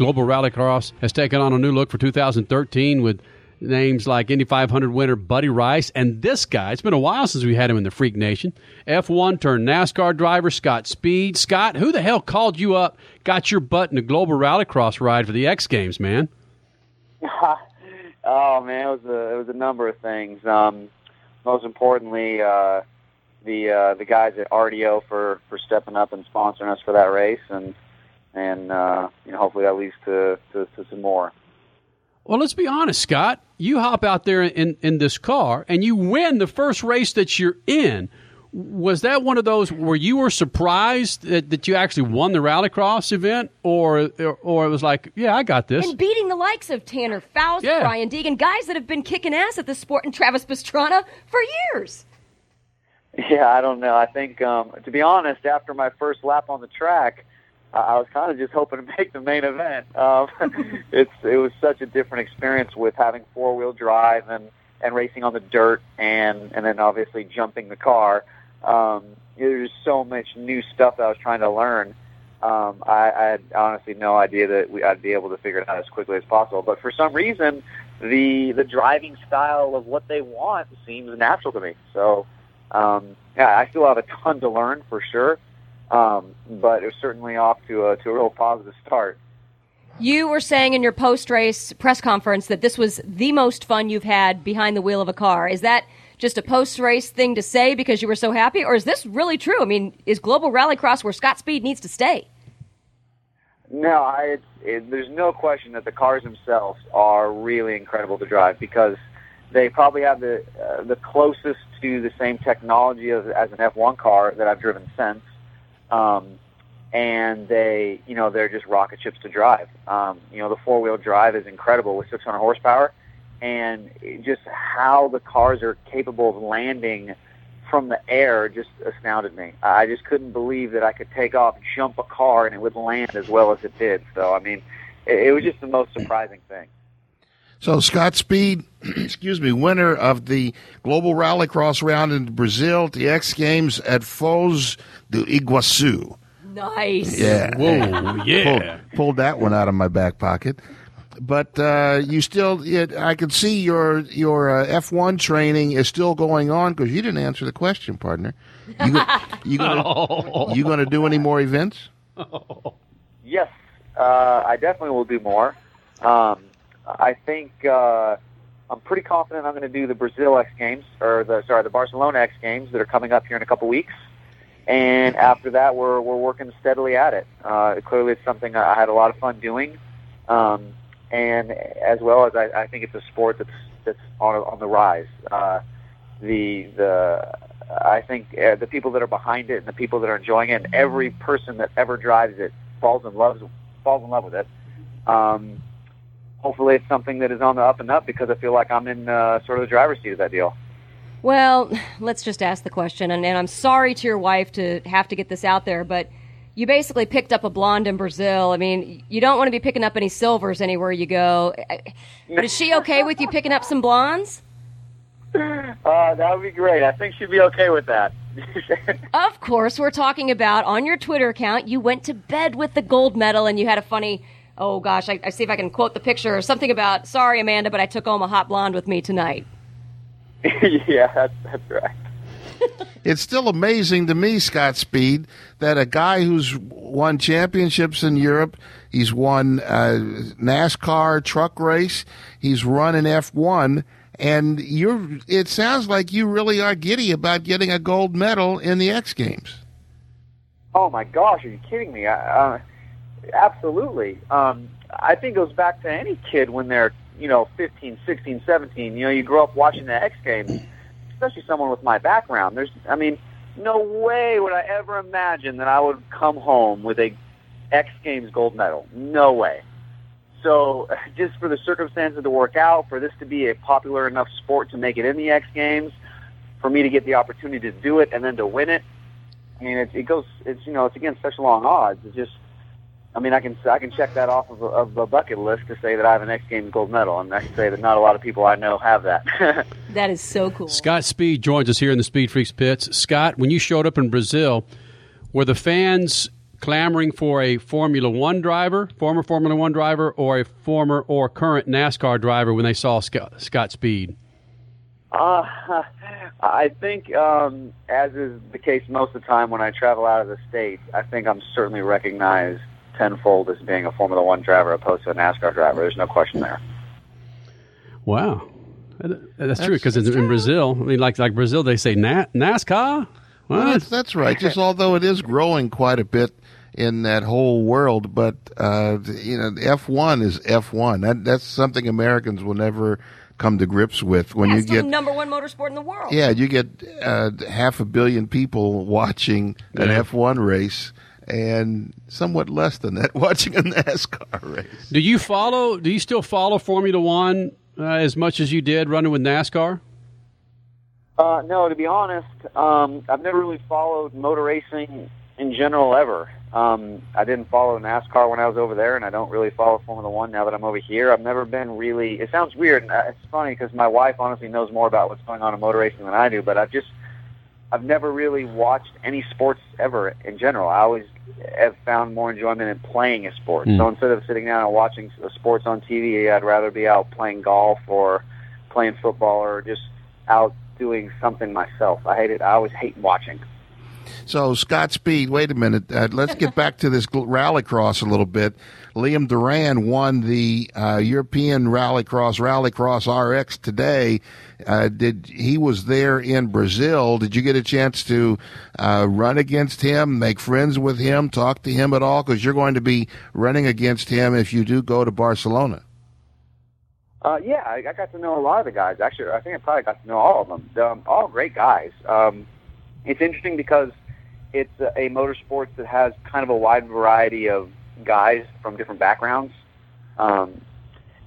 Global Rallycross has taken on a new look for 2013 with names like Indy 500 winner Buddy Rice and this guy. It's been a while since we had him in the Freak Nation. F1 turned NASCAR driver Scott Speed. Scott, who the hell called you up, got your butt in a Global Rallycross ride for the X Games, man? oh man, it was a it was a number of things. Um, most importantly, uh, the uh, the guys at RDO for for stepping up and sponsoring us for that race, and and uh, you know hopefully that leads to, to, to some more. Well, let's be honest, Scott. You hop out there in, in this car and you win the first race that you're in. Was that one of those where you were surprised that, that you actually won the rallycross event, or, or, or it was like, yeah, I got this, and beating the likes of Tanner Foust, Yeah. Brian Deegan, guys that have been kicking ass at the sport, and Travis Pastrana for years. Yeah, I don't know. I think, um, to be honest, after my first lap on the track, I was kind of just hoping to make the main event. Um, it's it was such a different experience with having four wheel drive and and racing on the dirt, and and then obviously jumping the car. Um, there's so much new stuff that I was trying to learn. Um, I, I had honestly no idea that we, I'd be able to figure it out as quickly as possible. But for some reason, the the driving style of what they want seems natural to me. So um, yeah, I still have a ton to learn for sure, um, but it was certainly off to a to a real positive start. You were saying in your post race press conference that this was the most fun you've had behind the wheel of a car. Is that just a post race thing to say because you were so happy, or is this really true? I mean, is Global Rallycross where Scott Speed needs to stay? No, I, it, there's no question that the cars themselves are really incredible to drive because they probably have the uh, the closest to the same technology as, as an F1 car that I've driven since. Um, and they, you know, they're just rocket ships to drive. Um, you know, the four wheel drive is incredible with 600 horsepower, and just how the cars are capable of landing from the air just astounded me. I just couldn't believe that I could take off, jump a car, and it would land as well as it did. So, I mean, it, it was just the most surprising thing. So Scott Speed, excuse me, winner of the Global Rallycross round in Brazil the X Games at Foz do Iguaçu. Nice. Yeah. Whoa, yeah. Pulled, pulled that one out of my back pocket. But uh, you still, yeah, I can see your your uh, F1 training is still going on because you didn't answer the question, partner. You, go- you gonna you gonna do any more events? Yes, uh, I definitely will do more. Um, I think uh, I'm pretty confident I'm going to do the Brazil X Games or the sorry the Barcelona X Games that are coming up here in a couple weeks. And after that, we're we're working steadily at it. Uh, clearly, it's something I had a lot of fun doing, um, and as well as I, I think it's a sport that's that's on on the rise. Uh, the the I think uh, the people that are behind it and the people that are enjoying it, and every person that ever drives it falls in love falls in love with it. Um, hopefully, it's something that is on the up and up because I feel like I'm in uh, sort of the driver's seat of that deal. Well, let's just ask the question, and, and I'm sorry to your wife to have to get this out there, but you basically picked up a blonde in Brazil. I mean, you don't want to be picking up any silvers anywhere you go. But is she okay with you picking up some blondes? Uh, that would be great. I think she'd be okay with that. Of course, we're talking about on your Twitter account, you went to bed with the gold medal and you had a funny, oh gosh, I, I see if I can quote the picture or something about, sorry, Amanda, but I took home a hot blonde with me tonight. yeah, that's, that's right. It's still amazing to me, Scott Speed, that a guy who's won championships in Europe, he's won uh, NASCAR truck race, he's run an F1, and you're. It sounds like you really are giddy about getting a gold medal in the X Games. Oh my gosh, are you kidding me? I, uh, absolutely. Um, I think it goes back to any kid when they're, you know, 15, 16, 17. You know, you grow up watching the X Games, especially someone with my background. There's, I mean, no way would I ever imagine that I would come home with a X Games gold medal. No way. So just for the circumstances to work out, for this to be a popular enough sport to make it in the X Games, for me to get the opportunity to do it and then to win it, I mean, it, it goes. It's you know, it's against such long odds. It's just. I mean, I can I can check that off of a, of a bucket list to say that I have an X Games gold medal, and I can say that not a lot of people I know have that. That is so cool. Scott Speed joins us here in the Speed Freaks pits. Scott, when you showed up in Brazil, were the fans clamoring for a Formula One driver, former Formula One driver, or a former or current NASCAR driver when they saw Scott, Scott Speed? Uh, I think, um, as is the case most of the time when I travel out of the state, I think I'm certainly recognized tenfold as being a Formula One driver opposed to a NASCAR driver. There's no question there. Wow. That- That's, true because in, in Brazil, I mean, like like Brazil, they say Na- NASCAR. What? Well, that's, that's right. Just although it is growing quite a bit in that whole world, but uh, you know, F one is F one. That that's something Americans will never come to grips with. When Yeah, you it's the get number one motorsport in the world. yeah, you get uh, half a billion people watching an Yeah. F one race, and somewhat less than that watching a NASCAR race. Do you follow? Do you still follow Formula One uh, as much as you did running with NASCAR? Uh, no, to be honest, um, I've never really followed motor racing in general ever. Um, I didn't follow NASCAR when I was over there, and I don't really follow Formula One now that I'm over here. I've never been really. It sounds weird. and uh, It's funny because my wife honestly knows more about what's going on in motor racing than I do, but I've just I've never really watched any sports ever in general. I always have found more enjoyment in playing a sport. Hmm. So instead of sitting down and watching s- sports on TV, I'd rather be out playing golf or playing football or just out doing something myself. I hate it. I always hate watching. So Scott Speed, wait a minute. Uh, let's get back to this rallycross a little bit. Liam Doran won the uh, European Rallycross Rallycross RX today. Uh, did he was there in Brazil? Did you get a chance to uh, run against him, make friends with him, talk to him at all? Because you're going to be running against him if you do go to Barcelona. Uh, yeah, I, I got to know a lot of the guys. Actually, I think I probably got to know all of them. Um, all great guys. Um, it's interesting because it's a, a motorsports that has kind of a wide variety of guys from different backgrounds. Um,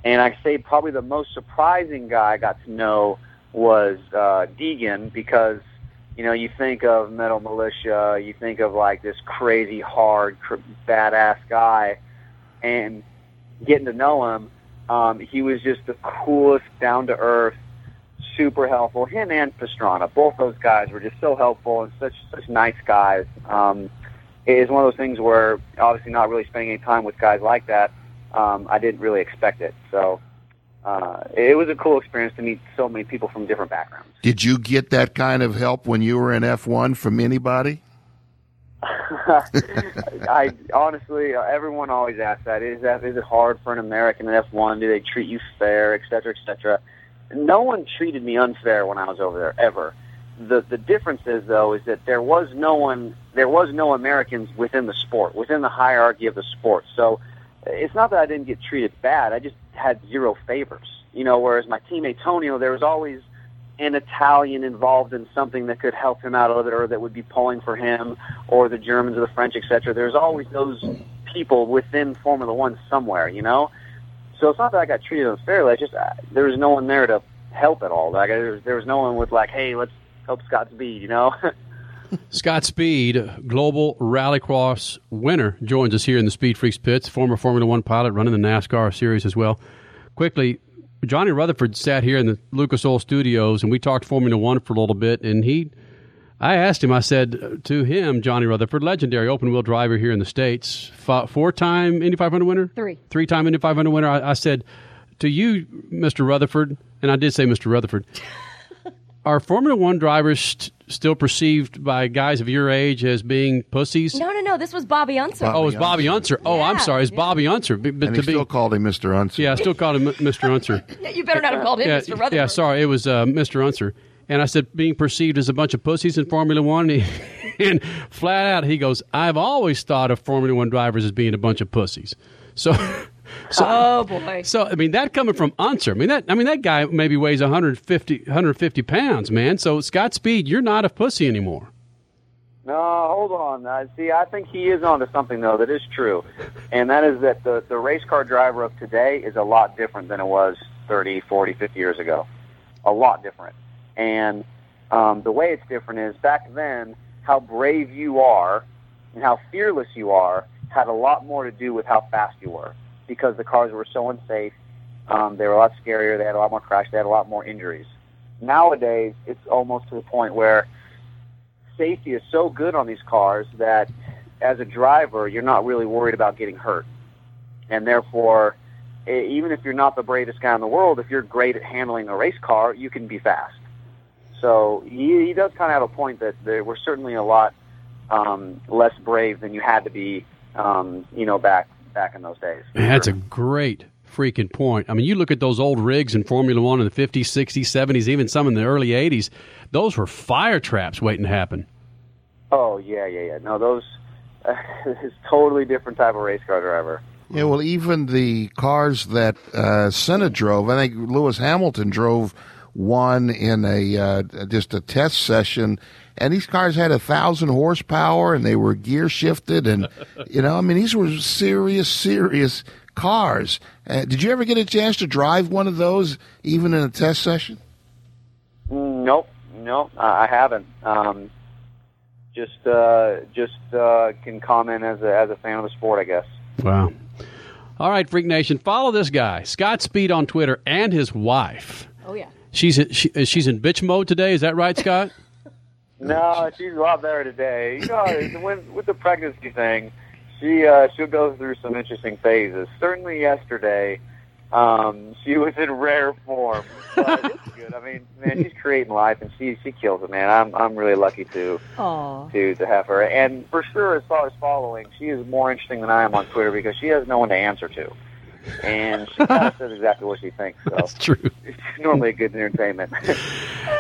and I say probably the most surprising guy I got to know was uh, Deegan because you know you think of Metal Mulisha, you think of like this crazy hard, cr- badass guy, and getting to know him, um, he was just the coolest, down to earth, super helpful. Him and Pastrana, both those guys were just so helpful and such such nice guys. Um, it is one of those things where obviously not really spending any time with guys like that, um, I didn't really expect it. So uh, it was a cool experience to meet so many people from different backgrounds. Did you get that kind of help when you were in F1 from anybody? I honestly, uh, everyone always asks that. Is that is it hard for an American in F1? Do they treat you fair, et cetera, et cetera? No one treated me unfair when I was over there ever. The the difference is though is that there was no one, there was no Americans within the sport, within the hierarchy of the sport. So it's not that I didn't get treated bad. I just had zero favors. You know, whereas my teammate Tonio, there was always an Italian involved in something that could help him out a little bit or that would be pulling for him or the Germans or the French, etc. There's always those people within Formula One somewhere, you know? So it's not that I got treated unfairly. Just uh, there was no one there to help at all. Like there was, there was no one with like, hey, let's help Scott Speed, you know? Scott Speed, global rallycross winner, joins us here in the Speed Freaks pits. Former Formula One pilot, running the NASCAR series as well. Quickly, Johnny Rutherford sat here in the Lucas Oil Studios, and we talked Formula One for a little bit. And he, I asked him, I said to him, Johnny Rutherford, legendary open wheel driver here in the states, four time Indy 500 winner, Three. three time Indy 500 winner. I, I said to you, Mr. Rutherford, and I did say Mr. Rutherford. Are Formula One drivers st- still perceived by guys of your age as being pussies? No, no, no. This was Bobby Unser. Bob- Oh, was Bobby Unser. Oh, I'm sorry, it's yeah. Bobby Unser. But, but And to he be, still called him Mr. Unser. yeah, I still called him Mr. Unser. Yeah, you better not have called him yeah, Mr. Rutherford. yeah, sorry, it was uh, Mr. Unser. And I said, being perceived as a bunch of pussies in Formula One, and, he, and flat out he goes, I've always thought of Formula One drivers as being a bunch of pussies. So, so Oh boy. So I mean that coming from Unser. I mean that I mean that guy maybe weighs 150 150 pounds, man. So Scott Speed, you're not a pussy anymore. No, hold on. Uh, see, I think he is onto something though that is true, and that is that the the race car driver of today is a lot different than it was 30, 40, 50 years ago. A lot different. And um, the way it's different is back then, how brave you are and how fearless you are had a lot more to do with how fast you were because the cars were so unsafe. Um, they were a lot scarier. They had a lot more crash. They had a lot more injuries. Nowadays, it's almost to the point where safety is so good on these cars that as a driver, you're not really worried about getting hurt, and therefore, even if you're not the bravest guy in the world, if you're great at handling a race car, you can be fast. So he, he does kind of have a point that there we're certainly a lot um, less brave than you had to be, um, you know, back back in those days. Man, that's a great freaking point. I mean, you look at those old rigs in Formula One in the 50s, 60s, 70s, even some in the early 80s. Those were fire traps waiting to happen. Oh yeah, yeah, yeah. No, those uh, is totally different type of race car driver. Yeah, well, even the cars that uh, Senna drove, I think Lewis Hamilton drove one in a uh, just a test session, and these cars had a thousand horsepower and they were gear shifted, and you know, I mean, these were serious, serious cars. Uh, did you ever get a chance to drive one of those, even in a test session? Nope, nope, I I haven't. Um, just, uh, just uh, can comment as a as a fan of the sport, I guess. Wow. All right, Freak Nation, follow this guy, Scott Speed on Twitter, and his wife. Oh yeah. She's she, she's in bitch mode today. Is that right, Scott? No, she's a lot better today. You know, when, with the pregnancy thing, she uh, she'll go through some interesting phases. Certainly yesterday, um, she was in rare form. But it's good. I mean, man, she's creating life, and she she kills it, man. I'm I'm really lucky to Oh. to to have her. And for sure, as far as following, she is more interesting than I am on Twitter because she has no one to answer to, and she kind of says exactly what she thinks. So That's true. it's normally a good entertainment.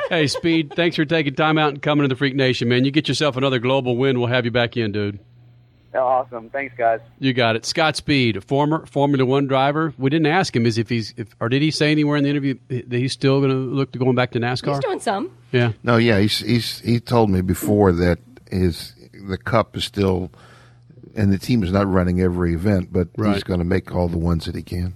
Hey, Speed, thanks for taking time out and coming to the Freak Nation, man. You get yourself another global win, we'll have you back in, dude. Oh, awesome. Thanks, guys. You got it. Scott Speed, a former Formula One driver. We didn't ask him is if he's, if, or did he say anywhere in the interview that he's still going to look to going back to NASCAR? He's doing some. yeah. No, yeah, he's he's he told me before that his the cup is still, and the team is not running every event, but Right. he's going to make all the ones that he can.